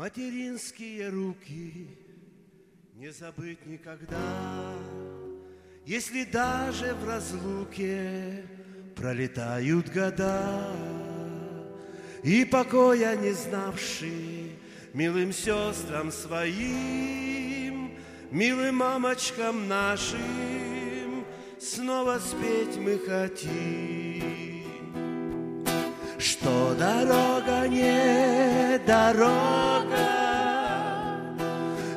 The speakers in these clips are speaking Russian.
Материнские руки не забыть никогда, Если даже в разлуке пролетают года, И покоя не знавший милым сестрам своим, Милым мамочкам нашим снова спеть мы хотим. Что дорога не дорога,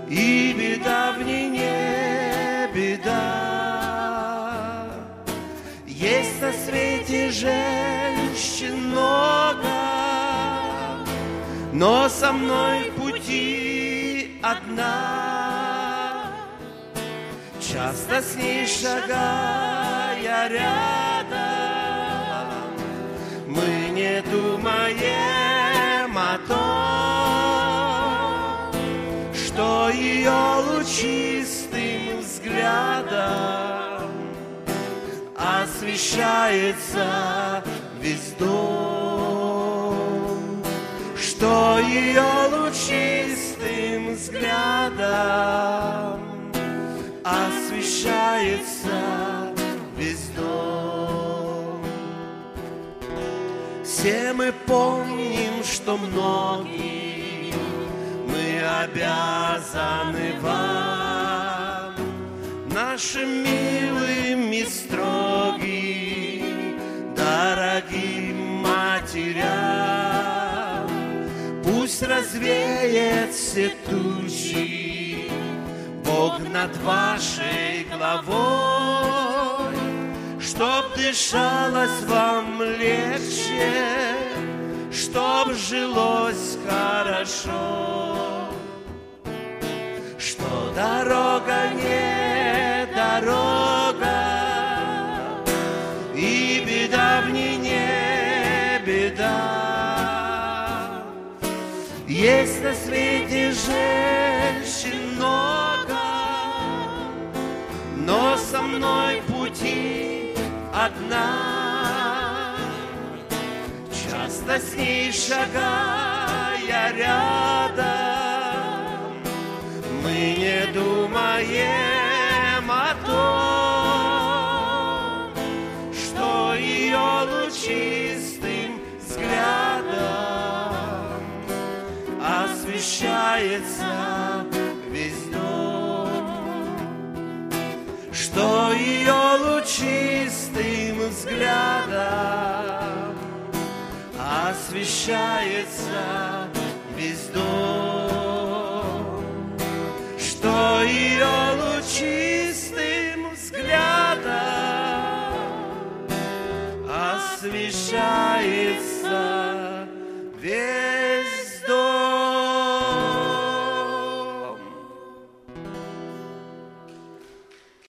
и беда в ней не беда. Есть на свете женщин много, но со мной пути одна. Часто с ней шагая рядом, ее лучистым взглядом освещается весь дом, что ее лучистым взглядом освещается весь дом. Все мы помним, что многие обязаны вам, нашим милым и строгим, дорогим матерям. Пусть развеет все тучи Бог над вашей головой, Чтоб дышалось вам легче, Чтоб жилось хорошо, дорога не дорога, И беда в ней не беда. Есть на свете женщин много, но со мной пути одна. Часто с ней шагая рядом, думаем о том, что ее лучистым взглядом освещается весь дом, что ее лучистым взглядом освещается весь дом, что ее лучистым взглядом освещается весь